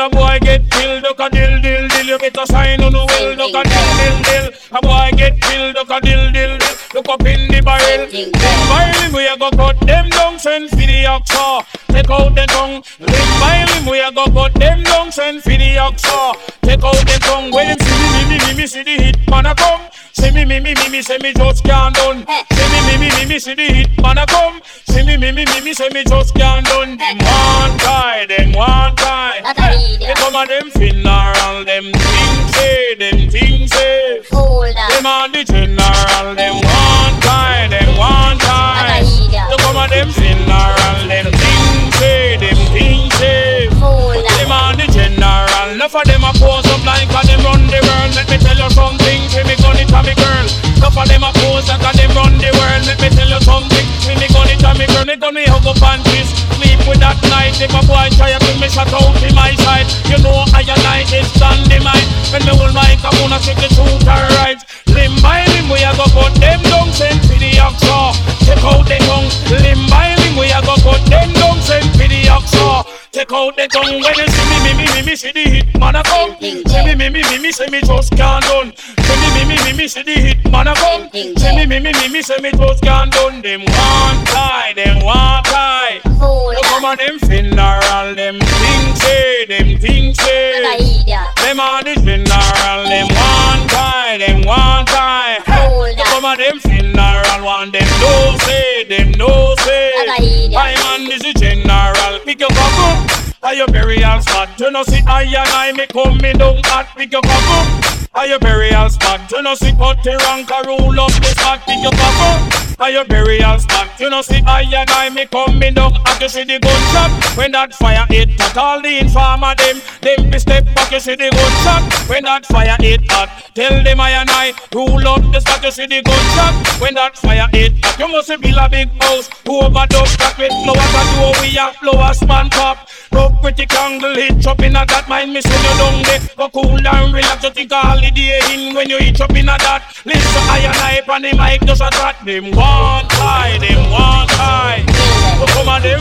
dill, a boy get killed. Duck a dill dill dill, you better sign on the will. Duck a dill dill dill, a boy get killed. Duck a dill dill dill, look up in the barrel. Them barrel we a go cut them down, send for the oxa. Take out the tongue. Them barrel we a go cut them down, send for the oxa. Take out the tongue. When them see me, me, me, me, see the hit man a come. See me, me, me, me, me, say me just can't done. See me, me, me, me, me, see the hit man a come. See me, me, me, me, me, say me just can't done. Them one tie, a them funeral, them things say, them things say. Hold on. Them on the general, them one tie, them one a idiot. They come a them funeral, them things say, them things say. Hold Them on. on the general, enough of them a pose up like a them run the world. Let me tell you something, see me gun it a me girl. Enough of them a pose like a them run the world. Let me tell you something, see me gun it a me girl. Me gun me hug up and kiss, sleep with that night. If a boy try to me shot out in my side, you know I and I is stand the mind. When me hold my come on, I check the truth and right. Limb by limb, we a go cut them down, send for the oxa. Check out the tongue, limb by limb, we a go cut them down, send for the oxa. Check out the tongue when you see me, me, me, me, me, see the hit man a come. See me, me, me, me, me, say me just can't done. See me, me, me, me, me, see the hit man a come. See me, me, me, me, me, say me just can't done. Them one tie, them one. On them funeral, them things say, them things say. A. Them on the funeral, them one tie, them one You come on. on them funeral, one them no say, them no say. I man is the general, pick your cover. Are your burial spot? You know see I and I me come me down at pick your cover. Are your burial spot? You know see cut the rank a rule up the spot pick your cover. Are your burial spot? You know see I and I me come me down. At you see the gunshot when that fire hit at all the informer them. Them be step back you see the gunshot when that fire hit at tell them I and I rule up the spot you see the gunshot when that fire hit at you must build a big house. Who overdose that with flowers and do we have flowers man top no pretty candle hit up in a that mind me send you down there. Go cool down relax you think a holiday in when you hit up in a that listen I and I on the mic just a trot them one tie them one tie so come on them